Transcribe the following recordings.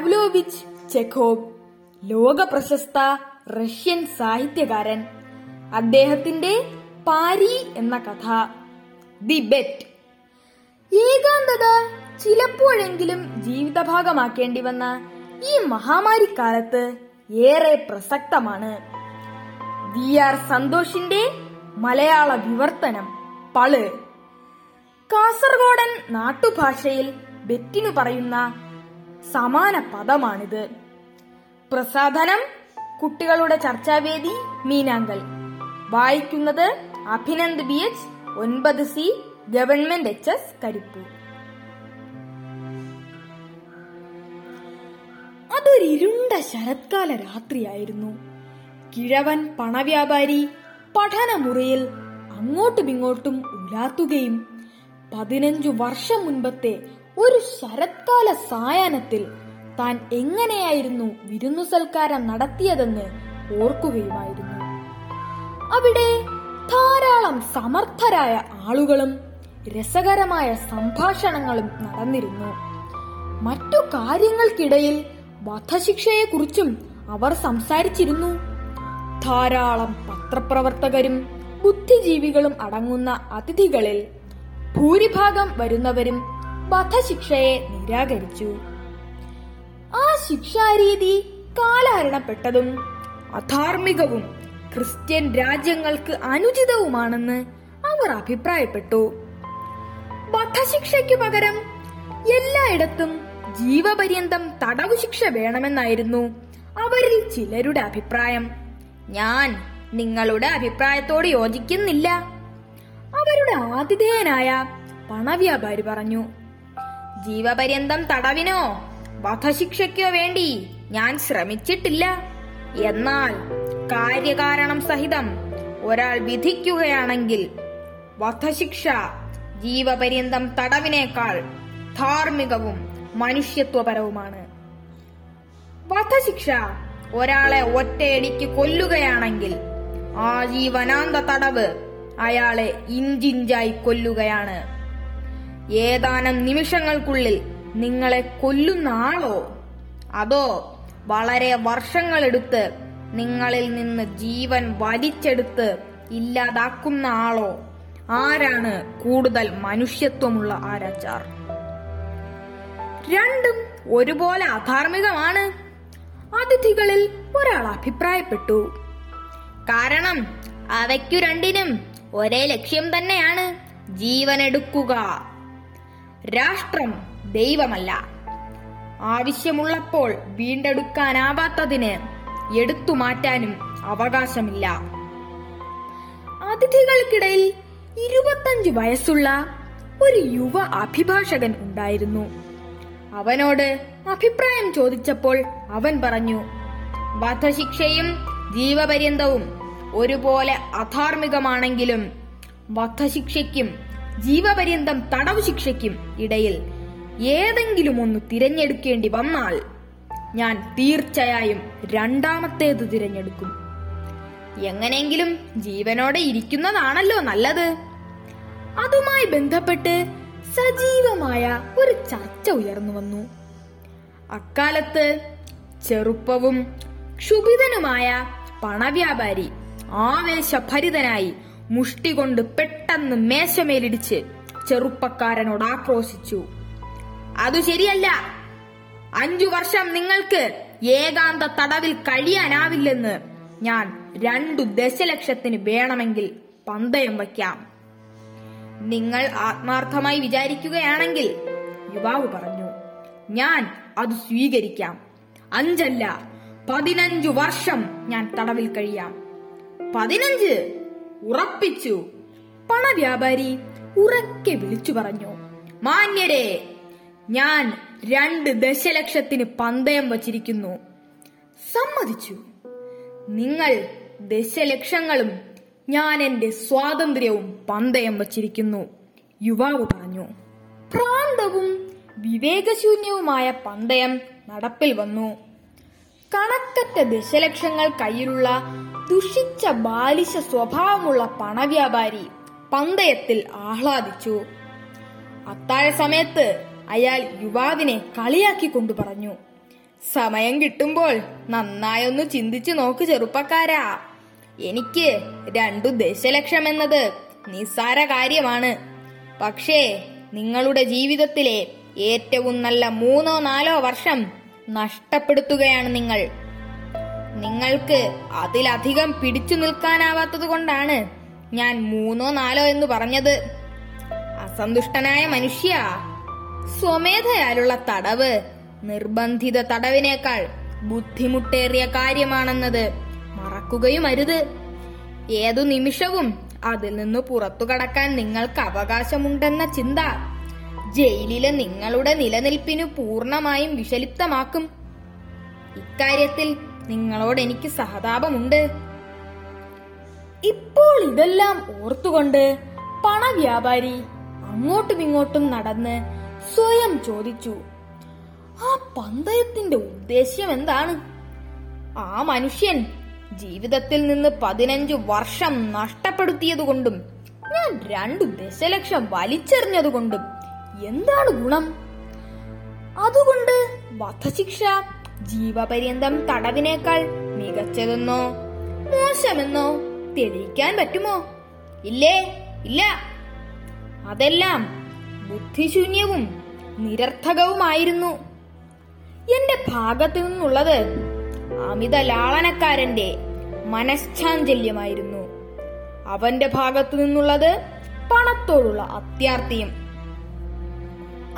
Pavlovich Chekhov ലോക പ്രശസ്ത Russian സാഹിത്യകാരൻ. അദ്ദേഹത്തിന്റെ പാരി എന്ന കഥ. The bet. ഏകാന്തത ചിലപ്പോഴെങ്കിലും ജീവിതഭാഗമാക്കേണ്ടി വന്ന ഈ മഹാമാരിക്കാലത്ത് ഏറെ പ്രസക്തമാണ്. വി ആർ സന്തോഷിന്റെ മലയാള വിവർത്തനം പൾ. കാസർഗോഡൻ നാട്ടുഭാഷയിൽ ബെറ്റിനു പറയുന്ന സമാന പദമാണിത് പ്രസാധനം കുട്ടികളുടെ ചർച്ചാവേദി മീനാങ്കൽ. വായിക്കുന്നത് അഭിനന്ദ് ബി എച്ച് ഒൻപത് C government H S Karippur. അതൊരിരുണ്ട ശരത്കാല രാത്രിയായിരുന്നു. കിഴവൻ പണവ്യാപാരി പഠനമുറിയിൽ അങ്ങോട്ടുമിങ്ങോട്ടും ഉലാത്തുകയും പതിനഞ്ചു വർഷം മുൻപത്തെ ഒരു ശരത്കാല സായാഹ്നത്തിൽ താൻ എങ്ങനെയായിരുന്നു വിരുന്നു സൽക്കാരം നടത്തിയതെന്ന് ഓർക്കുകയുമായിരുന്നു. അവിടെ ധാരാളം സമർത്ഥരായ ആളുകളും രസകരമായ സംഭാഷണങ്ങളും നടന്നിരുന്നു. മറ്റു കാര്യങ്ങൾക്കിടയിൽ വധശിക്ഷയെക്കുറിച്ചും അവർ സംസാരിച്ചിരുന്നു. ധാരാളം പത്രപ്രവർത്തകരും ബുദ്ധിജീവികളും അടങ്ങുന്ന അതിഥികളിൽ ഭൂരിഭാഗം വരുന്നവരും വധശിക്ഷയെ നിരാകരിച്ചു. ആ ശിക്ഷാരീതി കാലഹരണപ്പെട്ടതും അധാർമികവും ക്രിസ്ത്യൻ രാജ്യങ്ങൾക്ക് അനുചിതവുമാണെന്ന് അവർ അഭിപ്രായപ്പെട്ടു. വധശിക്ഷയ്ക്കു പകരം എല്ലായിടത്തും ജീവപര്യന്തം തടവു ശിക്ഷ വേണമെന്നായിരുന്നു അവരിൽ ചിലരുടെ അഭിപ്രായം. ഞാൻ നിങ്ങളുടെ അഭിപ്രായത്തോട് യോജിക്കുന്നില്ല. അവരുടെ ആതിഥേയനായ പണവ്യാപാരി പറഞ്ഞു ജീവപര്യന്തം തടവിനോ? വധശിക്ഷയ്ക്കോ വേണ്ടി ഞാൻ ശ്രമിച്ചിട്ടില്ല. എന്നാൽ കാര്യകാരണം സഹിതം ഒരാൾ വിധിക്കുകയാണെങ്കിൽ വധശിക്ഷ ജീവപര്യന്തം തടവിനേക്കാൾ ധാർമ്മികവും മനുഷ്യത്വപരവുമാണ്. വധശിക്ഷ ഒരാളെ ഒറ്റയടിക്ക് കൊല്ലുകയാണെങ്കിൽ ആ ആജീവനാന്ത തടവ് അയാളെ ഇഞ്ചിഞ്ചായി കൊല്ലുകയാണ്. ഏതാനും നിമിഷങ്ങൾക്കുള്ളിൽ നിങ്ങളെ കൊല്ലുന്ന ആളോ? അതോ വളരെ വർഷങ്ങളെടുത്ത് നിങ്ങളിൽ നിന്ന് ജീവൻ വലിച്ചെടുത്ത് ഇല്ലാതാക്കുന്ന ആളോ? ആരാണ് കൂടുതൽ മനുഷ്യത്വമുള്ള ആരാച്ചാർ? രണ്ടും ഒരുപോലെ അധാർമികമാണ്. അതിഥികളിൽ ഒരാൾ അഭിപ്രായപ്പെട്ടു. കാരണം അവയ്ക്കു രണ്ടിനും ഒരേ ലക്ഷ്യം തന്നെയാണ് ജീവനെടുക്കുക. രാഷ്ട്രം ദൈവമല്ല. ആവശ്യമുള്ളപ്പോൾ വീണ്ടെടുക്കാനാവാത്തതിന് എടുത്തു മാറ്റാനും അവകാശമില്ല. അതിഥികൾക്കിടയിൽ ഇരുപത്തഞ്ച് വയസ്സുള്ള ഒരു യുവ അഭിഭാഷകൻ ഉണ്ടായിരുന്നു. അവനോട് അഭിപ്രായം ചോദിച്ചപ്പോൾ അവൻ പറഞ്ഞു വധശിക്ഷയും ജീവപര്യന്തവും ഒരുപോലെ അധാർമികമാണെങ്കിലും വധശിക്ഷയ്ക്കും ജീവപര്യന്തം തടവ് ശിക്ഷയ്ക്കും ഇടയിൽ ഏതെങ്കിലും ഒന്ന് തിരഞ്ഞെടുക്കേണ്ടി വന്നാൽ ഞാൻ തീർച്ചയായും രണ്ടാമത്തേത് തിരഞ്ഞെടുക്കും. എങ്ങനെയെങ്കിലും ജീവനോടെ ഇരിക്കുന്നതാണല്ലോ നല്ലത്. അതുമായി ബന്ധപ്പെട്ട് സജീവമായ ഒരു ചർച്ച ഉയർന്നു വന്നു. അക്കാലത്ത് ചെറുപ്പവും ക്ഷുഭിതനുമായ പണവ്യാപാരി ആവേശഭരിതനായി മുഷ്ടി കൊണ്ട് പെട്ടെന്ന് മേശമേലിടിച്ച് ചെറുപ്പക്കാരനോട് ആക്രോശിച്ചു. അത് ശരിയല്ല. അഞ്ചു വർഷം നിങ്ങൾക്ക് ഏകാന്ത തടവിൽ കഴിയാനാവില്ലെന്ന് ഞാൻ രണ്ടു ദശലക്ഷത്തിന് വേണമെങ്കിൽ പന്തയം വയ്ക്കാം. നിങ്ങൾ ആത്മാർത്ഥമായി വിചാരിക്കുകയാണെങ്കിൽ യുവാവ് പറഞ്ഞു ഞാൻ അത് സ്വീകരിക്കാം. അഞ്ചല്ല പതിനഞ്ചു വർഷം ഞാൻ തടവിൽ കഴിയാം. പതിനഞ്ച്? ഉറപ്പിച്ചു. പണവ്യാപാരി ഉറക്കെ വിളിച്ചു പറഞ്ഞു മാന്യരെ ഞാൻ രണ്ട് ദശലക്ഷത്തിന് പന്തയം വച്ചിരിക്കുന്നു. സമ്മതിച്ചു. നിങ്ങൾ ദശലക്ഷങ്ങളും ഞാൻ എന്റെ സ്വാതന്ത്ര്യവും പന്തയം വച്ചിരിക്കുന്നു യുവാവ് പറഞ്ഞു. ഭ്രാന്തവും വിവേകശൂന്യവുമായ പന്തയം നടപ്പിൽ വന്നു. കണക്കറ്റ ദശലക്ഷങ്ങൾ കയ്യിലുള്ള ദുഷിച്ച ബാലിശ സ്വഭാവമുള്ള പണവ്യാപാരി പന്തയത്തിൽ ആഹ്ലാദിച്ചു. അത്താഴ സമയത്ത് അയാൾ യുവാവിനെ കളിയാക്കി കൊണ്ടു പറഞ്ഞു. സമയം കിട്ടുമ്പോൾ നന്നായൊന്ന് ചിന്തിച്ചു നോക്ക് ചെറുപ്പക്കാരാ. എനിക്ക് രണ്ടു ദശലക്ഷം എന്നത് നിസ്സാര കാര്യമാണ്. പക്ഷേ നിങ്ങളുടെ ജീവിതത്തിലെ ഏറ്റവും നല്ല മൂന്നോ നാലോ വർഷം നഷ്ടപ്പെടുത്തുകയാണ് നിങ്ങൾ. നിങ്ങൾക്ക് അതിലധികം പിടിച്ചു നിൽക്കാനാവാത്തത് കൊണ്ടാണ് ഞാൻ മൂന്നോ നാലോ എന്ന് പറഞ്ഞത്. അസന്തുഷ്ടനായ മനുഷ്യ സ്വമേധയാലുള്ള തടവ് നിർബന്ധിത തടവിനേക്കാൾ ബുദ്ധിമുട്ടേറിയ കാര്യമാണെന്നത് മറക്കുകയും അരുത്. ഏതു നിമിഷവും അതിൽ നിന്ന് പുറത്തു കടക്കാൻ നിങ്ങൾക്ക് അവകാശമുണ്ടെന്ന ചിന്ത ജയിലിലെ നിങ്ങളുടെ നിലനിൽപ്പിനു പൂർണമായും വിഷലിപ്തമാക്കും. ഇക്കാര്യത്തിൽ നിങ്ങളോട് എനിക്ക് സഹതാപമുണ്ട്. ഇപ്പോൾ ഇതെല്ലാം ഓർത്തുകൊണ്ട് പണവ്യാപാരി അങ്ങോട്ടും ഇങ്ങോട്ടും നടന്ന് സ്വയം ചോദിച്ചു ആ പന്തയത്തിന്റെ ഉദ്ദേശ്യം എന്താണ്? ആ മനുഷ്യൻ ജീവിതത്തിൽ നിന്ന് പതിനഞ്ചു വർഷം നഷ്ടപ്പെടുത്തിയതുകൊണ്ടും ഞാൻ രണ്ടു ദശലക്ഷം വലിച്ചെറിഞ്ഞതുകൊണ്ടും എന്താണ് ഗുണം? അതുകൊണ്ട് വധശിക്ഷ ജീവപര്യന്തം തടവിനേക്കാൾ മികച്ചതെന്നോ മോശമെന്നോ തെളിയിക്കാൻ പറ്റുമോ? ഇല്ലേ? ഇല്ല. അതെല്ലാം ബുദ്ധിശൂന്യവും നിരർത്ഥകവുമായിരുന്നു. എന്റെ ഭാഗത്തു നിന്നുള്ളത് അമിത ലാളനക്കാരന്റെ മനഃശാഞ്ചല്യമായിരുന്നു. അവന്റെ ഭാഗത്തു നിന്നുള്ളത് പണത്തോടുള്ള അത്യാർത്തിയും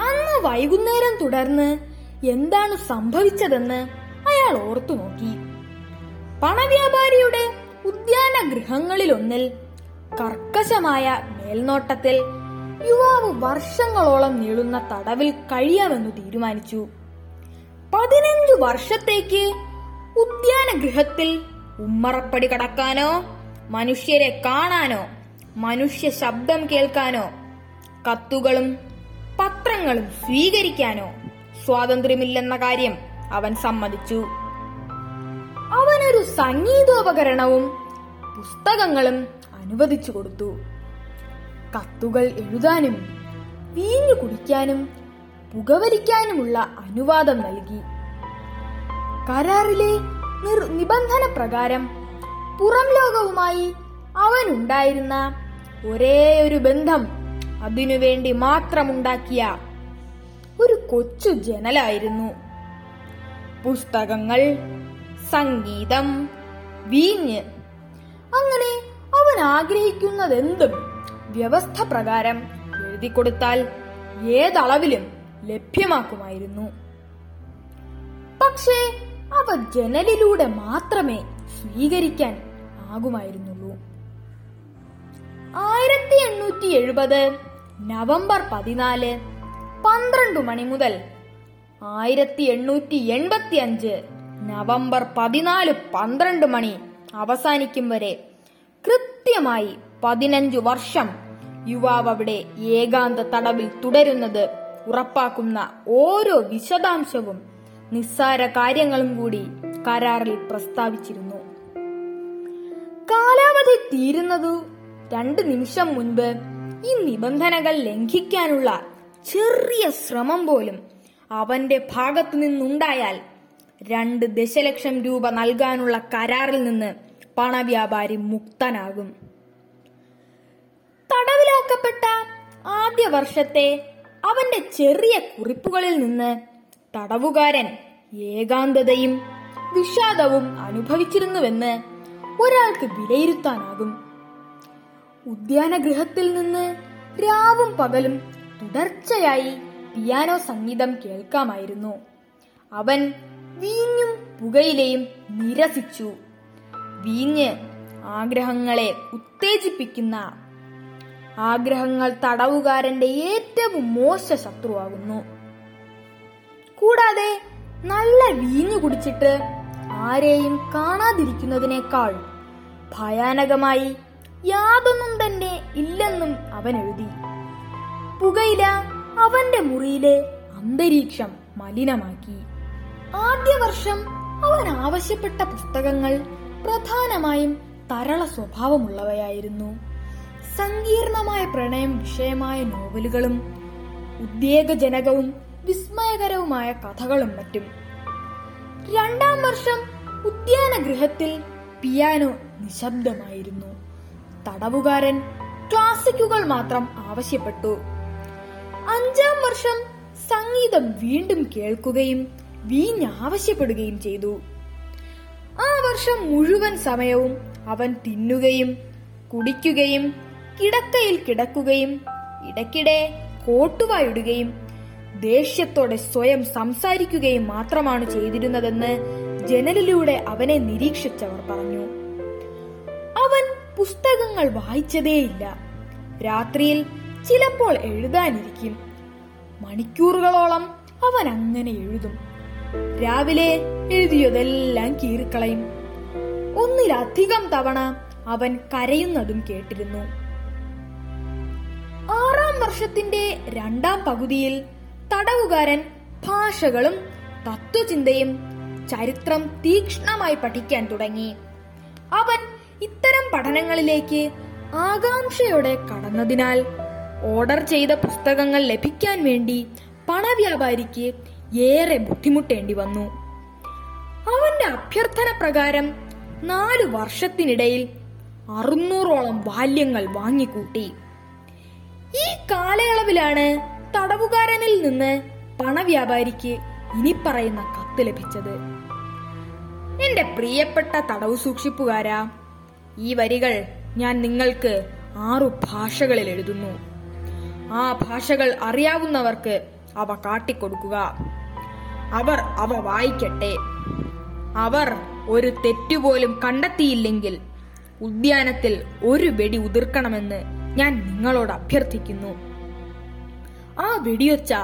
അന്ന് വൈകുന്നേരം തുടർന്ന് എന്താണ് സംഭവിച്ചതെന്ന് അയാൾ ഓർത്തു നോക്കി. പണവ്യാപാരിയുടെ ഉദ്യാന ഗൃഹങ്ങളിലൊന്നിൽ കർക്കശമായ മേൽനോട്ടത്തിൽ യുവാവ് വർഷങ്ങളോളം നീളുന്ന തടവിൽ കഴിയാമെന്ന് തീരുമാനിച്ചു. പതിനഞ്ചു വർഷത്തേക്ക് ഉദ്യാന ഗൃഹത്തിൽ ഉമ്മറപ്പടി കടക്കാനോ മനുഷ്യരെ കാണാനോ മനുഷ്യ ശബ്ദം കേൾക്കാനോ കത്തുകളും പത്രങ്ങളും സ്വീകരിക്കാനോ സ്വാതന്ത്ര്യമില്ലെന്ന കാര്യം അവൻ സമ്മതിച്ചു. അവനൊരു സംഗീതോപകരണവും പുസ്തകങ്ങളും അനുവദിച്ചു കൊടുത്തു. കത്തുകൾ എഴുതാനും വീഞ്ഞു കുടിക്കാനും പുകവലിക്കാനുമുള്ള അനുവാദം നൽകി. കരാറിലെ നിബന്ധന പ്രകാരം പുറം ലോകവുമായി അവനുണ്ടായിരുന്ന ഒരേ ഒരു ബന്ധം അതിനുവേണ്ടി മാത്രമുണ്ടാക്കിയ ഒരു കൊച്ചു ജനലായിരുന്നു. പുസ്തകങ്ങൾ സംഗീതം വീഞ്ഞ്. അങ്ങനെ അവൻ ആഗ്രഹിക്കുന്നതെന്തും വ്യവസ്ഥ പ്രകാരം എഴുതി കൊടുത്താൽ ഏതളവിലും ലഭ്യമാക്കുമായിരുന്നു. പക്ഷേ അവ ജനലിലൂടെ മാത്രമേ സ്വീകരിക്കാൻ ആകുമായിരുന്നുള്ളൂ. ആയിരത്തി എണ്ണൂറ്റി എഴുപത് നവംബർ പതിനാല് പന്ത്രണ്ട് മണി മുതൽ ആയിരത്തി എണ്ണൂറ്റി എൺപത്തി അഞ്ച് നവംബർ പതിനാല് പന്ത്രണ്ട് മണി അവസാനിക്കും വരെ കൃത്യമായി പതിനഞ്ചു വർഷം യുവാവ് അവിടെ ഏകാന്ത തടവിൽ തുടരുന്നത് ഉറപ്പാക്കുന്ന ഓരോ വിശദാംശവും നിസ്സാര കാര്യങ്ങളും കൂടി കരാറിൽ പ്രസ്താവിച്ചിരുന്നു. കാലാവധി തീരുന്നതു രണ്ട് നിമിഷം മുൻപ് ഈ നിബന്ധനകൾ ലംഘിക്കാനുള്ള ചെറിയ ശ്രമം പോലും അവന്റെ ഭാഗത്തു നിന്നുണ്ടായാൽ രണ്ട് ദശലക്ഷം രൂപ നൽകാനുള്ള കരാറിൽ നിന്ന് പണവ്യാപാരി മുക്തനാകും. തടവിലാക്കപ്പെട്ട ആദ്യ വർഷത്തെ അവന്റെ ചെറിയ കുറിപ്പുകളിൽ നിന്ന് തടവുകാരൻ ഏകാന്തതയും വിഷാദവും അനുഭവിച്ചിരുന്നുവെന്ന് ഒരാൾക്ക് വിലയിരുത്താനാകും. ഉദ്യാനഗൃഹത്തിൽ നിന്ന് രാവും പകലും തുടർച്ചയായി പിയാനോ സംഗീതം കേൾക്കാമായിരുന്നു. അവൻ വീഞ്ഞും പുകയിലയും നിരസിച്ചു. വീഞ്ഞ് ആഗ്രഹങ്ങളെ ഉത്തേജിപ്പിക്കുന്ന ആഗ്രഹങ്ങൾ തടവുകാരന്റെ ഏറ്റവും മോശ ശത്രുവാകുന്നു. കൂടാതെ നല്ല വീഞ്ഞു കുടിച്ചിട്ട് ആരെയും കാണാതിരിക്കുന്നതിനേക്കാൾ ഭയാനകമായി യാതൊന്നും തന്നെ ഇല്ലെന്നും അവൻ എഴുതി. പുകയില അവന്റെ മുറിയിലെ അന്തരീക്ഷം മലിനമാക്കി. ആദ്യ വർഷം അവൻ ആവശ്യപ്പെട്ട പുസ്തകങ്ങൾ പ്രധാനമായും തരള സ്വഭാവമുള്ളവയായിരുന്നു. സങ്കീർണമായ പ്രണയം വിഷയമായ നോവലുകളും ഉദ്വേഗജനകവും വിസ്മയകരവുമായ കഥകളും മറ്റും. രണ്ടാം വർഷം ഉദ്യാന ഗൃഹത്തിൽ പിയാനോ നിശബ്ദമായിരുന്നു. തടവുകാരൻ ക്ലാസിക്കുകൾ മാത്രം ആവശ്യപ്പെട്ടു. അഞ്ചാം വർഷം സംഗീതം വീണ്ടും കേൾക്കുകയും വീഞ്ഞ് ആവശ്യപ്പെടുകയും ചെയ്തു. ആ വർഷം മുഴുവൻ സമയവും അവൻ തിന്നുകയും കുടിക്കുകയും കിടക്കയിൽ കിടക്കുകയും ഇടയ്ക്കിടെ കോട്ടുവായിടുകയും ദേഷ്യത്തോടെ സ്വയം സംസാരിക്കുകയും മാത്രമാണ് ചെയ്തിരുന്നതെന്ന് ജനലിലൂടെ അവനെ നിരീക്ഷിച്ചവർ പറഞ്ഞു. അവൻ പുസ്തകങ്ങൾ വായിച്ചതേയില്ല. രാത്രിയിൽ ചിലപ്പോൾ എഴുതാനിരിക്കും. മണിക്കൂറുകളോളം അവൻ അങ്ങനെ എഴുതും. രാവിലെ എഴുതിയതെല്ലാം കീറിക്കളയും. ഒന്നിലധികം തവണ അവൻ കരയുന്നതും കേട്ടിരുന്നു. ആറാം വർഷത്തിന്റെ രണ്ടാം പകുതിയിൽ തടവുകാരൻ ഭാഷകളും തത്വചിന്തയും ചരിത്രം തീക്ഷ്ണമായി പഠിക്കാൻ തുടങ്ങി. അവൻ ഇത്തരം പഠനങ്ങളിലേക്ക് ആകാംക്ഷയോടെ കടന്നതിനാൽ ഓർഡർ ചെയ്ത പുസ്തകങ്ങൾ ലഭിക്കാൻ വേണ്ടി പണവ്യാപാരിക്ക് ഏറെ ബുദ്ധിമുട്ടേണ്ടി വന്നു. അവന്റെ അഭ്യർത്ഥന പ്രകാരം നാലു വർഷത്തിനിടയിൽ അറുന്നൂറോളം ബാല്യങ്ങൾ വാങ്ങിക്കൂട്ടി. ഈ കാലയളവിലാണ് തടവുകാരനിൽ നിന്ന് പണവ്യാപാരിക്ക് ഇനി പറയുന്ന കത്ത് ലഭിച്ചത്. എന്റെ പ്രിയപ്പെട്ട തടവു സൂക്ഷിപ്പുകാരാ ഈ വരികൾ ഞാൻ നിങ്ങൾക്ക് ആറു ഭാഷകളിൽ എഴുതുന്നു. ആ ഭാഷകൾ അറിയാവുന്നവർക്ക് അവ കാട്ടിക്കൊടുക്കുക. അവർ അവ വായിക്കട്ടെ. അവർ ഒരു തെറ്റുപോലും കണ്ടെത്തിയില്ലെങ്കിൽ ഉദ്യാനത്തിൽ ഒരു വെടി ഉതിർക്കണമെന്ന് ഞാൻ നിങ്ങളോട് അഭ്യർത്ഥിക്കുന്നു. ആ വെടിയൊച്ച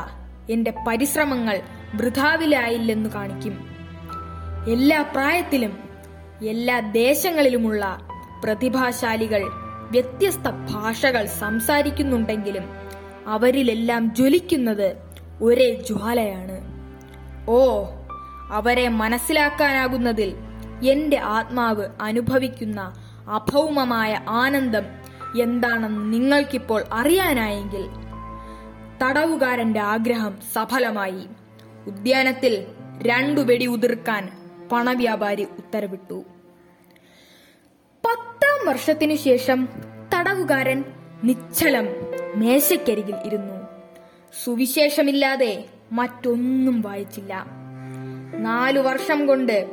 എന്റെ പരിശ്രമങ്ങൾ വൃഥാവിലായില്ലെന്ന് കാണിക്കും. എല്ലാ പ്രായത്തിലും എല്ലാ ദേശങ്ങളിലുമുള്ള പ്രതിഭാശാലികൾ വ്യത്യസ്ത ഭാഷകൾ സംസാരിക്കുന്നുണ്ടെങ്കിലും അവരിലെല്ലാം ജ്വലിക്കുന്നത് ഒരേ ജ്വാലയാണ്. ഓ അവരെ മനസ്സിലാക്കാനാകുന്നതിൽ എന്റെ ആത്മാവ് അനുഭവിക്കുന്ന അഭൗമമായ ആനന്ദം എന്താണെന്ന് നിങ്ങൾക്കിപ്പോൾ അറിയാനായെങ്കിൽ തടവുകാരന്റെ ആഗ്രഹം സഫലമായി. ഉദ്യാനത്തിൽ രണ്ടു വെടി ഉതിർക്കാൻ പണവ്യാപാരി ഉത്തരവിട്ടു. പത്താം വർഷത്തിനു ശേഷം തടവുകാരൻ നിശ്ചലം മേശയ്ക്കരികിൽ ഇരുന്നു. സുവിശേഷമില്ലാതെ മറ്റൊന്നും വായിച്ചില്ല. നാലു വർഷം കൊണ്ട്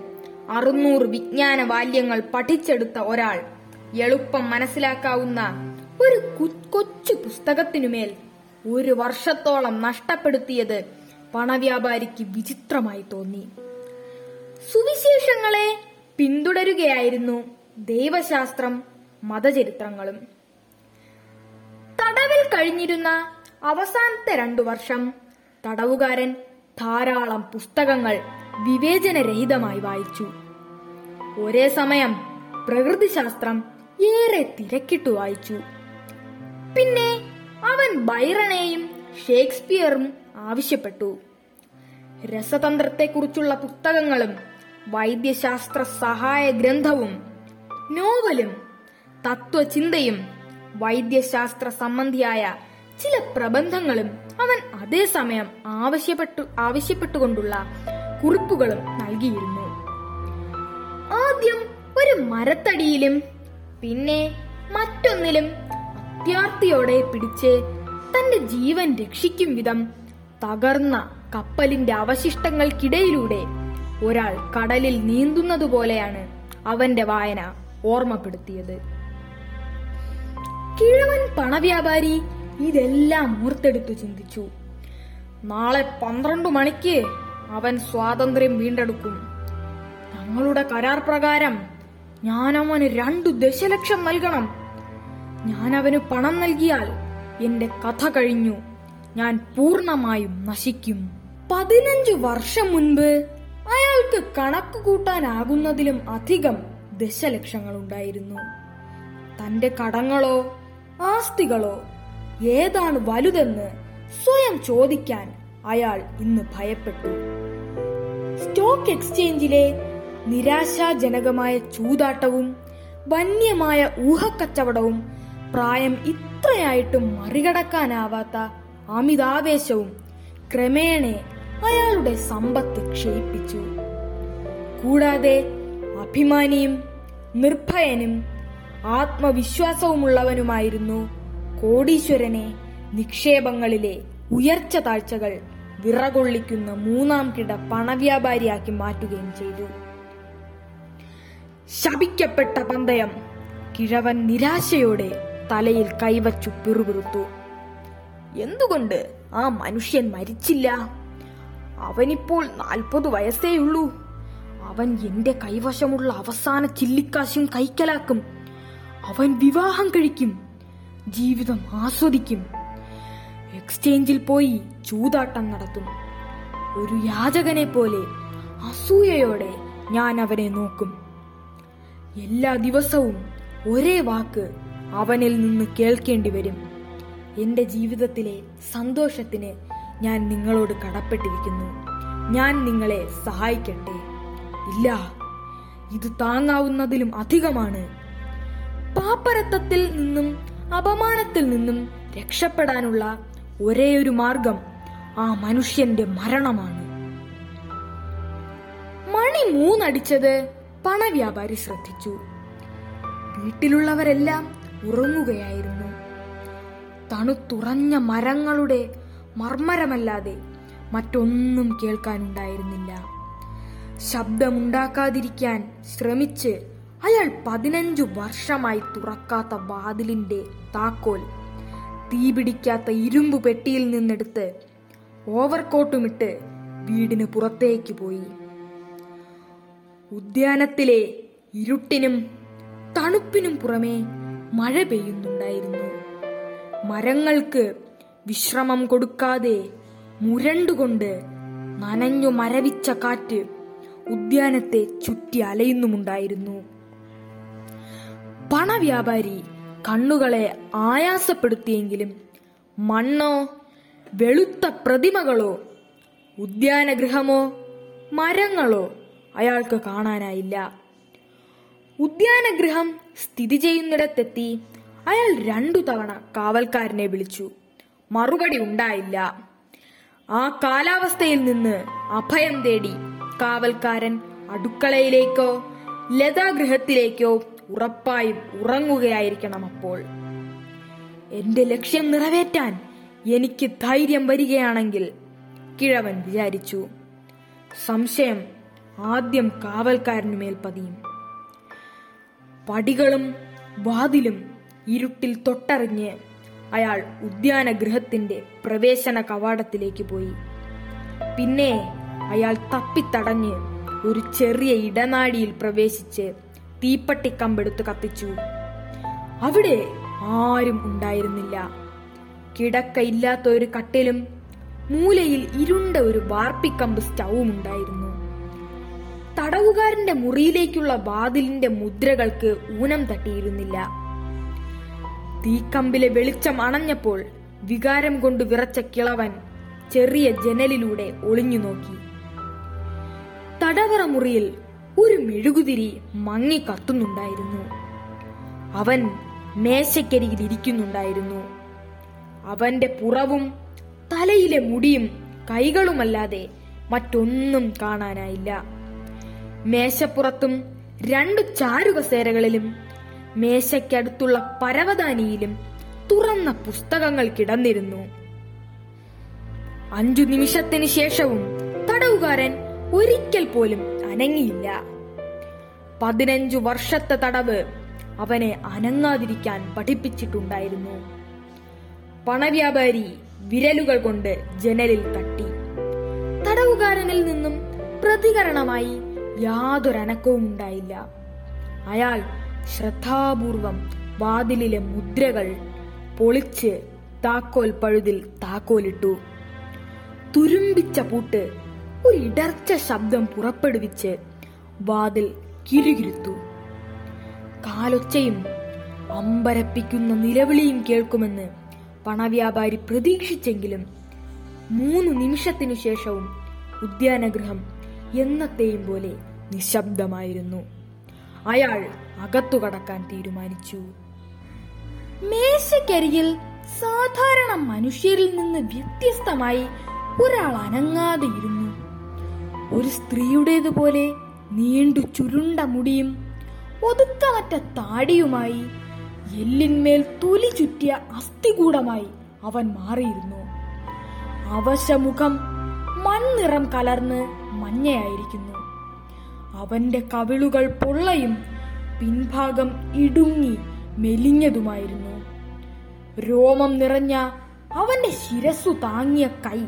അറുന്നൂറ് വിജ്ഞാന ബാല്യങ്ങൾ പഠിച്ചെടുത്ത ഒരാൾ എളുപ്പം മനസ്സിലാക്കാവുന്ന ഒരു കൊച്ചു പുസ്തകത്തിനുമേൽ ഒരു വർഷത്തോളം നഷ്ടപ്പെടുത്തിയത് പണവ്യാപാരിക്ക് വിചിത്രമായി തോന്നി. സുവിശേഷങ്ങളെ പിന്തുടരുകയായിരുന്നു ദൈവശാസ്ത്രം മതചരിത്രങ്ങളും. തടവിൽ കഴിഞ്ഞിരുന്ന അവസാനത്തെ രണ്ടു വർഷം തടവുകാരൻ ധാരാളം പുസ്തകങ്ങൾ വിവേചനരഹിതമായി വായിച്ചു. ഒരേ സമയം പ്രകൃതിശാസ്ത്രം ഏറെ തിരക്കിട്ടു വായിച്ചു. പിന്നെ അവൻ ബൈറണെയും ഷേക്സ്പിയറും ആവശ്യപ്പെട്ടു. രസതന്ത്രത്തെക്കുറിച്ചുള്ള പുസ്തകങ്ങളും വൈദ്യശാസ്ത്ര സഹായ ഗ്രന്ഥവും നോവലും തത്വചിന്തയും വൈദ്യശാസ്ത്ര സംബന്ധിയായ ചില പ്രബന്ധങ്ങളും അവൻ അതേസമയം ആവശ്യപ്പെട്ടു ആവശ്യപ്പെട്ടുകൊണ്ടുള്ള കുറിപ്പുകളും നൽകിയിരുന്നു. ആദ്യം ഒരു മരത്തടിയിലും പിന്നെ മറ്റൊന്നിലും അത്യാർത്തിയോടെ പിടിച്ച് തന്റെ ജീവൻ രക്ഷിക്കും വിധം തകർന്ന കപ്പലിന്റെ അവശിഷ്ടങ്ങൾക്കിടയിലൂടെ ഒരാൾ കടലിൽ നീന്തുന്നതുപോലെയാണ് അവന്റെ വായന ഓർമ്മപ്പെടുത്തിയത്. കിഴവൻ പണവ്യാപാരി ഇതെല്ലാം ഓർത്തെടുത്തു ചിന്തിച്ചു. നാളെ പന്ത്രണ്ട് മണിക്ക് അവൻ സ്വാതന്ത്ര്യം വീണ്ടെടുക്കും. ഞങ്ങളുടെ കരാർ പ്രകാരം ഞാൻ അവന് രണ്ടു ദശലക്ഷം നൽകണം. ഞാൻ അവന് പണം നൽകിയാൽ എന്റെ കഥ കഴിഞ്ഞു. ഞാൻ പൂർണമായും നശിക്കും. പതിനഞ്ചു വർഷം മുൻപ് അയാൾക്ക് കണക്ക് കൂട്ടാനാകുന്നതിലും അധികം ദശലക്ഷങ്ങൾ ഉണ്ടായിരുന്നു തന്റെ കടങ്ങളോ ആസ്തികളോ? ഏതാണ് വലുതെന്ന് സ്വയം ചോദിക്കാൻ അയാൾ ഇന്ന് ഭയപ്പെട്ടു. സ്റ്റോക്ക് എക്സ്ചേഞ്ചിലെ നിരാശാജനകമായ ചൂതാട്ടവും വന്യമായ ഊഹക്കച്ചവടവും പ്രായം ഇത്രയായിട്ടും മറികടക്കാനാവാത്ത അമിതാവേശവും ക്രമേണ അയാളുടെ സമ്പത്ത് ക്ഷയിപ്പിച്ചു. കൂടാതെ അഭിമാനിയും നിർഭയനും ആത്മവിശ്വാസവുമുള്ളവനുമായിരുന്നു കോടീശ്വരനെ നിക്ഷേപങ്ങളിലെ ഉയർച്ച താഴ്ചകൾ വിറകൊള്ളിക്കുന്ന മൂന്നാം കിട പണവ്യാപാരിയാക്കി മാറ്റുകയും ചെയ്തു. ശപിക്കപ്പെട്ട പന്തയം കിഴവൻ നിരാശയോടെ തലയിൽ കൈവച്ചു പിറുപിറുത്തു. എന്തുകൊണ്ട് ആ മനുഷ്യൻ മരിച്ചില്ല? അവനിപ്പോൾ നാൽപ്പത് വയസ്സേയുള്ളൂ. അവൻ എന്റെ കൈവശമുള്ള അവസാന ചില്ലിക്കാശും കൈക്കലാക്കും. അവൻ വിവാഹം കഴിക്കും. ജീവിതം ആസ്വദിക്കും. എക്സ്ചേഞ്ചിൽ പോയി ചൂതാട്ടം നടത്തും. ഒരു യാചകനെ പോലെ അസൂയയോടെ ഞാൻ അവനെ നോക്കും. എല്ലാ ദിവസവും ഒരേ വാക്ക് അവനിൽ നിന്ന് കേൾക്കേണ്ടി വരും. എന്റെ ജീവിതത്തിലെ സന്തോഷത്തിന് ഞാൻ നിങ്ങളോട് കടപ്പെട്ടിരിക്കുന്നു. ഞാൻ നിങ്ങളെ സഹായിക്കട്ടെ. ഇല്ല ഇത് താങ്ങാവുന്നതിലും അധികമാണ്. പാപ്പരത്തത്തിൽ നിന്നും അപമാനത്തിൽ നിന്നും രക്ഷപ്പെടാനുള്ള ഒരേയൊരു മാർഗം ആ മനുഷ്യന്റെ മരണമാണ്. മണി മൂന്നടിച്ചത് പണവ്യാപാരി ശ്രദ്ധിച്ചു. വീട്ടിലുള്ളവരെല്ലാം ഉറങ്ങുകയായിരുന്നു. തണുത്തുറഞ്ഞ മരങ്ങളുടെ മർമ്മരമല്ലാതെ മറ്റൊന്നും കേൾക്കാനുണ്ടായിരുന്നില്ല. ശബ്ദമുണ്ടാക്കാതിരിക്കാൻ ശ്രമിച്ച് അയാൾ പതിനഞ്ചു വർഷമായി തുറക്കാത്ത വാതിലിന്റെ താക്കോൽ. തീപിടിക്കാത്ത ഇരുമ്പ് പെട്ടിയിൽ നിന്നെടുത്ത് ഓവർകോട്ടുമിട്ട് വീടിന് പുറത്തേക്ക് പോയി. ഉദ്യാനത്തിലെ ഇരുട്ടിനും തണുപ്പിനും പുറമെ മഴ പെയ്യുന്നുണ്ടായിരുന്നു. മരങ്ങൾക്ക് വിശ്രമം കൊടുക്കാതെ മുരണ്ടുകൊണ്ട് നനഞ്ഞു മരവിച്ച കാറ്റ് ഉദ്യാനത്തെ ചുറ്റി അലയുന്നുമുണ്ടായിരുന്നു. പണവ്യാപാരി കണ്ണുകളെ ആയാസപ്പെടുത്തിയെങ്കിലും മണ്ണോ വെളുത്ത പ്രതിമകളോ ഉദ്യാനഗൃഹമോ മരങ്ങളോ അയാൾക്ക് കാണാനായില്ല. ഉദ്യാനഗൃഹം സ്ഥിതി ചെയ്യുന്നിടത്തെത്തി അയാൾ രണ്ടു തവണ കാവൽക്കാരനെ വിളിച്ചു. മറുപടി ഉണ്ടായില്ല. ആ കാലാവസ്ഥയിൽ നിന്ന് അഭയം തേടി കാവൽക്കാരൻ അടുക്കളയിലേക്കോ ലതാഗൃഹത്തിലേക്കോ ഉറപ്പായും ഉറങ്ങുകയായിരിക്കണം അപ്പോൾ. എന്റെ ലക്ഷ്യം നിറവേറ്റാൻ എനിക്ക് ധൈര്യം വരികയാണെങ്കിൽ കിഴവൻ വിചാരിച്ചു സംശയം ആദ്യം കാവൽക്കാരനുമേൽ പതിയും. പടികളും വാതിലും ഇരുട്ടിൽ തൊട്ടറിഞ്ഞ് അയാൾ ഉദ്യാന ഗൃഹത്തിന്റെ പ്രവേശന കവാടത്തിലേക്ക് പോയി. പിന്നെ അയാൾ തപ്പിത്തടഞ്ഞ് ഒരു ചെറിയ ഇടനാഴിയിൽ പ്രവേശിച്ച് തീപ്പട്ടിക്കമ്പെടുത്ത് കത്തിച്ചു. അവിടെ ആരും ഉണ്ടായിരുന്നില്ല. കിടക്കയില്ലാത്ത ഒരു കട്ടിലും മൂലയിൽ ഇരുണ്ട ഒരു വാർപ്പിക്കമ്പ് സ്റ്റൗവും ഉണ്ടായിരുന്നു. തടവുകാരന്റെ മുറിയിലേക്കുള്ള വാതിലിന്റെ മുദ്രകൾക്ക് ഊനം തട്ടിയിരുന്നില്ല. തീക്കമ്പിലെ വെളിച്ചം അണഞ്ഞപ്പോൾ വികാരം കൊണ്ട് വിറച്ച കിളവൻ ചെറിയ ജനലിലൂടെ ഒളിഞ്ഞു നോക്കി. തടവറ മുറിയിൽ ഒരു മെഴുകുതിരി മങ്ങി കത്തുന്നുണ്ടായിരുന്നു. അവൻ മേശയ്ക്കരികിൽ ഇരിക്കുന്നുണ്ടായിരുന്നു. അവന്റെ പുറവും തലയിലെ മുടിയും കൈകളുമല്ലാതെ മറ്റൊന്നും കാണാനായില്ല. മേശപ്പുറത്തും രണ്ടു ചാരുകസേരകളിലും മേശയ്ക്കടുത്തുള്ള പരവതാനിയിലും തുറന്ന പുസ്തകങ്ങൾ കിടന്നിരുന്നു. അഞ്ചു നിമിഷത്തിന് ശേഷവും തടവുകാരൻ ഒരിക്കൽ പോലും അനങ്ങിയില്ല പതിനഞ്ചു വർഷത്തെ തടവ് അവനെ അനങ്ങാതിരിക്കാൻ പഠിപ്പിച്ചിട്ടുണ്ടായിരുന്നു. പണവ്യാപാരി വിരലുകൾ കൊണ്ട് ജനലിൽ തട്ടി. തടവുകാരനിൽ നിന്നും പ്രതികരണമായി യാതൊരനക്കവും ഉണ്ടായില്ല. അയാൾ ശ്രദ്ധാപൂർവം വാതിലിലെ മുദ്രകൾ പൊളിച്ച് താക്കോൽ പഴുതിൽ താക്കോലിട്ടു. തുരുമ്പിച്ച പൂട്ട് ഒരു ഇടർച്ച ശബ്ദം പുറപ്പെടുവിച്ച് വാതിൽ കിരുകിരുത്തു. കാലൊച്ചയും അമ്പരപ്പിക്കുന്ന നിലവിളിയും കേൾക്കുമെന്ന് പണവ്യാപാരി പ്രതീക്ഷിച്ചെങ്കിലും മൂന്ന് നിമിഷത്തിനു ശേഷവും ഉദ്യാനഗൃഹം എന്നത്തെയും പോലെ നിശബ്ദമായിരുന്നു. അയാൾ അകത്തു കടക്കാൻ തീരുമാനിച്ചു. മേശക്കരികിൽ സാധാരണ മനുഷ്യരിൽ നിന്ന് വ്യത്യസ്തമായി ഒരാൾ അനങ്ങാതെ ഇരുന്നു. ഒരു സ്ത്രീയുടേതുപോലെ നീണ്ടു ചുരുണ്ട മുടിയും ഒതുക്കമറ്റ താടിയുമായി എല്ലിന്മേൽ തൊലി ചുറ്റിയ അസ്ഥികൂടമായി അവൻ മാറിയിരുന്നു. അവശമുഖം മൺനിറം കലർന്ന് മഞ്ഞയായിരിക്കുന്നു. അവന്റെ കവിളുകൾ പൊള്ളയും പിൻഭാഗം ഇടുങ്ങി മെലിഞ്ഞതുമായിരുന്നു. രോമം നിറഞ്ഞ അവന്റെ ശിരസു താങ്ങിയ കൈ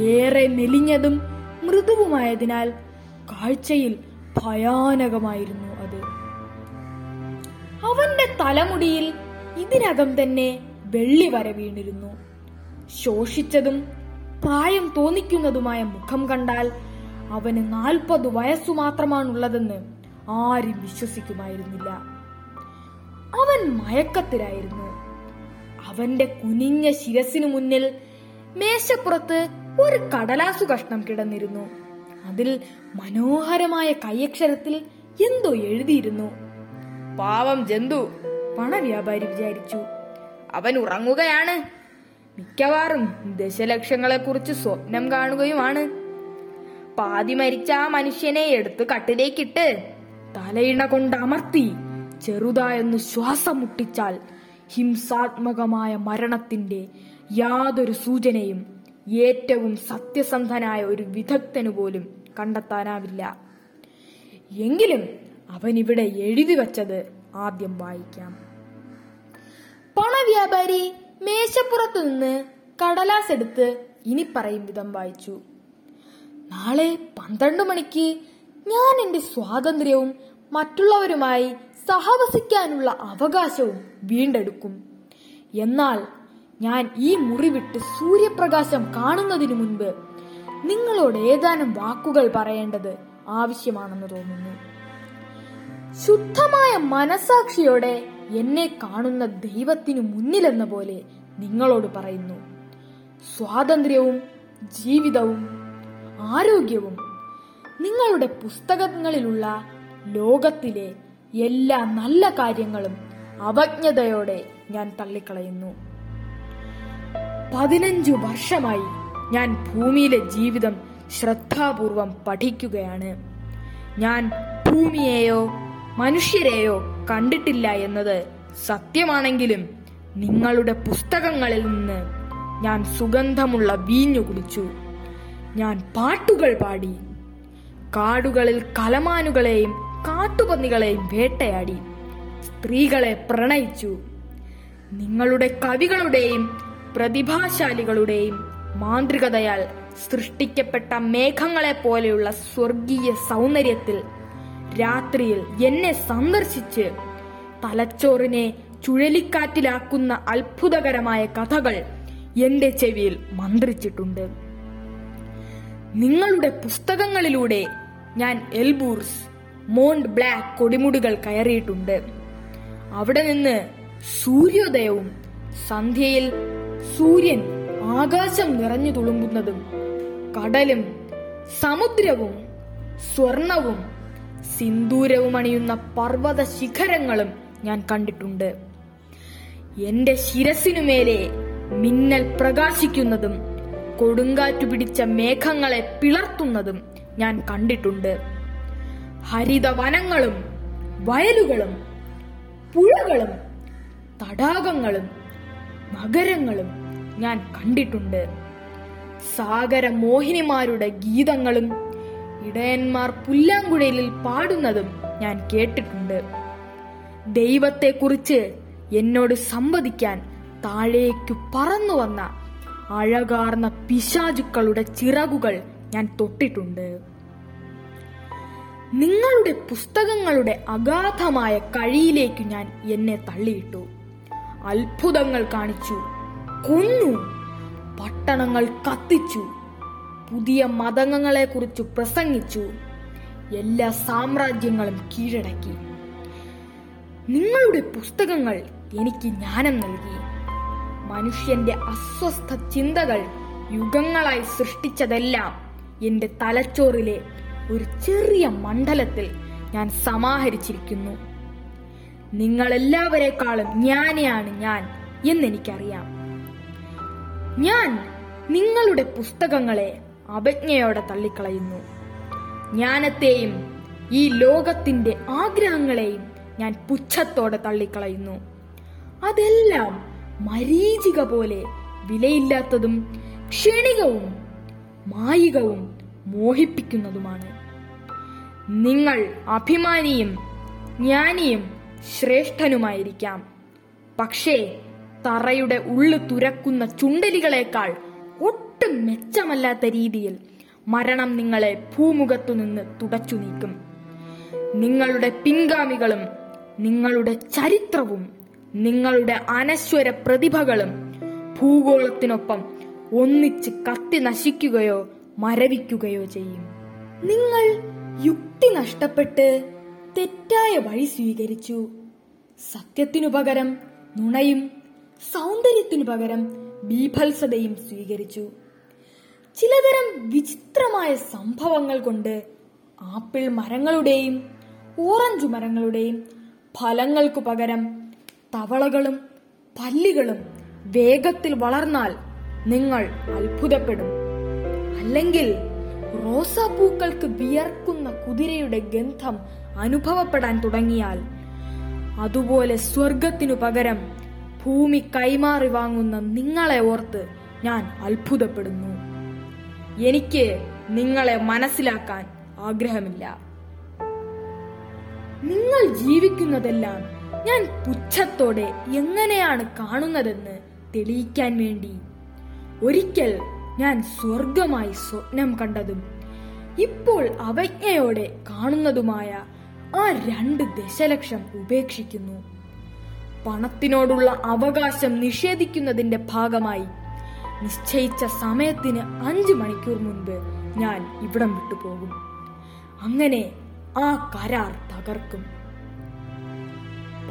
ഏറെ മെലിഞ്ഞതും മൃദുവുമായതിനാൽ കാഴ്ചയിൽ ഭയാനകമായിരുന്നു അത്. അവന്റെ തലമുടിയിൽ ഇതിനകം തന്നെ വെള്ളി വര വീണിരുന്നു. ശോഷിച്ചതും പ്രായം തോന്നിക്കുന്നതുമായ മുഖം കണ്ടാൽ അവന് നാൽപ്പത് വയസ്സു മാത്രമാണുള്ളതെന്ന് ആരും വിശ്വസിക്കുമായിരുന്നില്ല. അവൻ മയക്കത്തിലായിരുന്നു. അവന്റെ കുനിഞ്ഞ ശിരസിനു മുന്നിൽ മേശപ്പുറത്ത് ഒരു കടലാസു കഷ്ണം കിടന്നിരുന്നു. അതിൽ മനോഹരമായ കൈയക്ഷരത്തിൽ എന്തോ എഴുതിയിരുന്നു. പാവം ജന്തു പണവ്യാപാരി വിചാരിച്ചു. അവൻ ഉറങ്ങുകയാണ്. മിക്കവാറും ദശലക്ഷങ്ങളെ കുറിച്ച് സ്വപ്നം കാണുകയുമാണ്. പാതി മരിച്ച ആ മനുഷ്യനെ എടുത്ത് കട്ടിലേക്കിട്ട് തലയിണ കൊണ്ട് അമർത്തി ചെറുതായൊന്ന് ശ്വാസം മുട്ടിച്ചാൽ ഹിംസാത്മകമായ മരണത്തിന്റെ യാതൊരു സൂചനയും ഏറ്റവും സത്യസന്ധനായ ഒരു വിദഗ്ധനു പോലും കണ്ടെത്താനാവില്ല. എങ്കിലും അവൻ ഇവിടെ എഴുതി വച്ചത് ആദ്യം വായിക്കാം. പണവ്യാപാരി മേശപ്പുറത്തു നിന്ന് കടലാസ് എടുത്ത് ഇനി പറയും വിധം വായിച്ചു. നാളെ പന്ത്രണ്ട് മണിക്ക് ഞാൻ എന്റെ സ്വാതന്ത്ര്യവും മറ്റുള്ളവരുമായി സഹവസിക്കാനുള്ള അവകാശവും വീണ്ടെടുക്കും. എന്നാൽ ഞാൻ ഈ മുറി വിട്ട് സൂര്യപ്രകാശം കാണുന്നതിനു മുൻപ് നിങ്ങളോട് ഏതാനും വാക്കുകൾ പറയേണ്ടത് ആവശ്യമാണെന്ന് തോന്നുന്നു. ശുദ്ധമായ മനസാക്ഷിയോടെ എന്നെ കാണുന്ന ദൈവത്തിനു മുന്നിലെന്ന പോലെ നിങ്ങളോട് പറയുന്നു. സ്വാതന്ത്ര്യവും ജീവിതവും ആരോഗ്യവും നിങ്ങളുടെ പുസ്തകങ്ങളിലുള്ള ലോകത്തിലെ എല്ലാ നല്ല കാര്യങ്ങളും അവജ്ഞതയോടെ ഞാൻ തള്ളിക്കളയുന്നു. പതിനഞ്ചു വർഷമായി ഞാൻ ഭൂമിയിലെ ജീവിതം ശ്രദ്ധാപൂർവം പഠിക്കുകയാണ്. ഞാൻ ഭൂമിയെയോ മനുഷ്യരെയോ കണ്ടിട്ടില്ല എന്നത് സത്യമാണെങ്കിലും നിങ്ങളുടെ പുസ്തകങ്ങളിൽ നിന്ന് ഞാൻ സുഗന്ധമുള്ള വീഞ്ഞു കുടിച്ചു. ഞാൻ പാട്ടുകൾ പാടി. കാടുകളിൽ കലമാനുകളെയും കാട്ടുപന്നികളെയും വേട്ടയാടി. സ്ത്രീകളെ പ്രണയിച്ചു. നിങ്ങളുടെ കവികളുടെയും പ്രതിഭാശാലികളുടെയും മാന്ത്രികതയാൽ സൃഷ്ടിക്കപ്പെട്ട മേഘങ്ങളെ പോലെയുള്ള സ്വർഗീയ സൗന്ദര്യത്തിൽ രാത്രിയിൽ എന്നെ സന്ദർശിച്ച് തലച്ചോറിനെ ചുഴലിക്കാറ്റിലാക്കുന്ന അത്ഭുതകരമായ കഥകൾ എന്റെ ചെവിയിൽ മന്ത്രിച്ചിട്ടുണ്ട്. നിങ്ങളുടെ പുസ്തകങ്ങളിലൂടെ ഞാൻ എൽബൂർസ് മോണ്ട് ബ്ലാക്ക് കൊടിമുടികൾ കയറിയിട്ടുണ്ട്. അവിടെ നിന്ന് സൂര്യോദയവും സന്ധ്യയിൽ സൂര്യൻ ആകാശം നിറഞ്ഞു തുളുമ്പുന്നതും കടലും സമുദ്രവും സ്വർണവും സിന്ദൂരവും അണിയുന്ന പർവത ശിഖരങ്ങളും ഞാൻ കണ്ടിട്ടുണ്ട്. എന്റെ ശിരസിനുമേലെ മിന്നൽ പ്രകാശിക്കുന്നതും കൊടുങ്കാറ്റു പിടിച്ച മേഘങ്ങളെ പിളർത്തുന്നതും ഞാൻ കണ്ടിട്ടുണ്ട്. ഹരിത വനങ്ങളും വയലുകളും പുഴകളും തടാകങ്ങളും നഗരങ്ങളും ഞാൻ കണ്ടിട്ടുണ്ട്. സാഗര മോഹിനിമാരുടെ ഗീതങ്ങളും ഇടയന്മാർ പുല്ലാങ്കുഴലിൽ പാടുന്നതും ഞാൻ കേട്ടിട്ടുണ്ട്. ദൈവത്തെക്കുറിച്ച് എന്നോട് സംവദിക്കാൻ താഴേക്കു പറന്നു വന്ന അഴകാർന്ന പിശാചുക്കളുടെ ചിറകുകൾ ഞാൻ തൊട്ടിട്ടുണ്ട്. നിങ്ങളുടെ പുസ്തകങ്ങളുടെ അഗാധമായ കഴിയിലേക്ക് ഞാൻ എന്നെ തള്ളിയിട്ടു. അത്ഭുതങ്ങൾ കാണിച്ചു. കൊന്നു. പട്ടണങ്ങൾ കത്തിച്ചു. പുതിയ മതങ്ങളെക്കുറിച്ച് പ്രസംഗിച്ചു. എല്ലാ സാമ്രാജ്യങ്ങളും കീഴടക്കി. നിങ്ങളുടെ പുസ്തകങ്ങൾ എനിക്ക് ജ്ഞാനം നൽകി. മനുഷ്യന്റെ അസ്വസ്ഥ ചിന്തകൾ യുഗങ്ങളായി സൃഷ്ടിച്ചതെല്ലാം എന്റെ തലച്ചോറിലെ ഒരു ചെറിയ മണ്ഡലത്തിൽ ഞാൻ സമാഹരിച്ചിരിക്കുന്നു. നിങ്ങളെല്ലാവരെക്കാളും ജ്ഞാനിയാണ് ഞാൻ എന്നെനിക്കറിയാം. ഞാൻ നിങ്ങളുടെ പുസ്തകങ്ങളെ അപജ്ഞയോടെ തള്ളിക്കളയുന്നു. ജ്ഞാനത്തെയും ഈ ലോകത്തിന്റെ ആഗ്രഹങ്ങളെയും ഞാൻ പുച്ഛത്തോടെ തള്ളിക്കളയുന്നു. അതെല്ലാം മരീചിക പോലെ വിലയില്ലാത്തതും ക്ഷണികവും മായികവും മോഹിപ്പിക്കുന്നതുമാണ്. നിങ്ങൾ അഭിമാനിയും ജ്ഞാനിയും ശ്രേഷ്ഠനുമായിരിക്കാം. പക്ഷേ തറയുടെ ഉള്ളു തുരക്കുന്ന ചുണ്ടലികളെക്കാൾ ഒട്ടും മെച്ചമല്ലാത്ത രീതിയിൽ മരണം നിങ്ങളെ ഭൂമുഖത്തു നിന്ന് തുടച്ചു നീക്കും. നിങ്ങളുടെ പിൻഗാമികളും നിങ്ങളുടെ ചരിത്രവും നിങ്ങളുടെ അനശ്വര പ്രതിഭകളും ഭൂഗോളത്തിനൊപ്പം ഒന്നിച്ച് കത്തി നശിക്കുകയോ മരവിക്കുകയോ ചെയ്യും. നിങ്ങൾ യുക്തി നഷ്ടപ്പെട്ട് തെറ്റായ വഴി സ്വീകരിച്ചു. സത്യത്തിനു പകരം നുണയും സൗന്ദര്യത്തിനു പകരം ബീഭത്സതയും സ്വീകരിച്ചു. ചിലതരം വിചിത്രമായ സംഭവങ്ങൾ കൊണ്ട് ആപ്പിൾ മരങ്ങളുടെയും ഓറഞ്ച് മരങ്ങളുടെയും ഫലങ്ങൾക്കു പകരം തവളകളും പല്ലികളും വേഗത്തിൽ വളർന്നാൽ നിങ്ങൾ അത്ഭുതപ്പെടും. അല്ലെങ്കിൽ റോസാപ്പൂക്കൾക്ക് വിയർക്കുന്ന കുതിരയുടെ ഗന്ധം അനുഭവപ്പെടാൻ തുടങ്ങിയാൽ അതുപോലെ സ്വർഗത്തിനു പകരം ഭൂമി കൈമാറി വാങ്ങുന്ന നിങ്ങളെ ഓർത്ത് ഞാൻ അത്ഭുതപ്പെടുന്നു. എനിക്ക് നിങ്ങളെ മനസ്സിലാക്കാൻ ആഗ്രഹമില്ല. നിങ്ങൾ ജീവിക്കുന്നതെല്ലാം ഞാൻ പുച്ഛത്തോടെ എങ്ങനെയാണ് കാണുന്നതെന്ന് തെളിയിക്കാൻ വേണ്ടി. ഒരിക്കൽ ഞാൻ സ്വർഗമായി സ്വപ്നം കണ്ടതും ഇപ്പോൾ അവജ്ഞയോടെ കാണുന്നതുമായ ആ രണ്ട് ദശലക്ഷം ഉപേക്ഷിക്കുന്നു. പണത്തിനോടുള്ള അവകാശം നിഷേധിക്കുന്നതിന്റെ ഭാഗമായി നിശ്ചയിച്ച സമയത്തിന് അഞ്ചു മണിക്കൂർ മുൻപ് ഞാൻ ഇവിടം വിട്ടുപോകും. അങ്ങനെ ആ കരാർ തകർക്കും.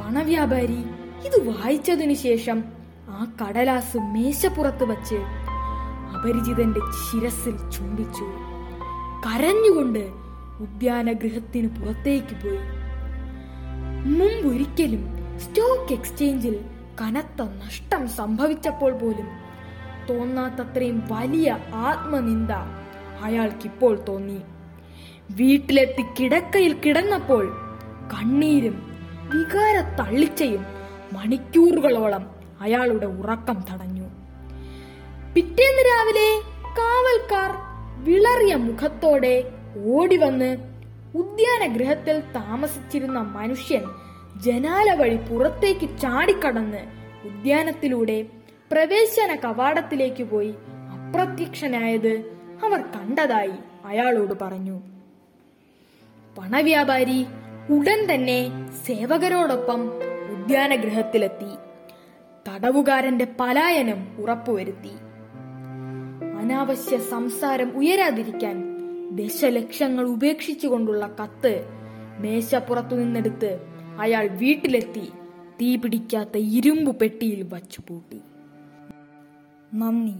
പണവ്യാപാരി ഇത് വായിച്ചതിനു ശേഷം ആ കടലാസ് മേശപ്പുറത്ത് വച്ച് അപരിചിതന്റെ ശിരസിൽ ചുംബിച്ചു. കരഞ്ഞുകൊണ്ട് ഉദ്യാനഗൃഹത്തിന് പുറത്തേക്ക് പോയി. മുമ്പൊരിക്കലും സ്റ്റോക്ക് എക്സ്ചേഞ്ചിൽ കനത്ത നഷ്ടം സംഭവിച്ചപ്പോൾ പോലും തോന്നാത്തത്രയും വലിയ ആത്മനിന്ദ അയാൾക്കിപ്പോൾ തോന്നി. വീട്ടിലെത്തി കിടക്കയിൽ കിടന്നപ്പോൾ കണ്ണീരും വികാര തള്ളിച്ചയും മണിക്കൂറുകളോളം അയാളുടെ ഉറക്കം തടഞ്ഞു. പിറ്റേന്ന് രാവിലെ കാവൽക്കാർ വിളറിയ മുഖത്തോടെ ഓടിവന്ന് ഉദ്യാനഗ്രഹത്തിൽ താമസിച്ചിരുന്ന മനുഷ്യൻ ജനാല വഴി പുറത്തേക്ക് ചാടിക്കടന്ന് ഉദ്യാനത്തിലൂടെ പ്രവേശന കവാടത്തിലേക്ക് പോയി അപ്രത്യക്ഷനായത് അവർ കണ്ടതായി അയാളോട് പറഞ്ഞു. പണവ്യാപാരി ഉടൻ തന്നെ സേവകരോടൊപ്പം ഉദ്യാനഗൃഹത്തിലെത്തി. തടവുകാരന്റെ പലായനം ഉറപ്പുവരുത്തി. അനാവശ്യ സംസാരം ഉയരാതിരിക്കാൻ ദശലക്ഷങ്ങൾ ഉപേക്ഷിച്ചുകൊണ്ടുള്ള കത്ത് മേശപ്പുറത്തു നിന്നെടുത്ത് അയാൾ വീട്ടിലെത്തി തീ പിടിക്കാത്ത ഇരുമ്പു പെട്ടിയിൽ വച്ചു പൂട്ടി നന്ദി.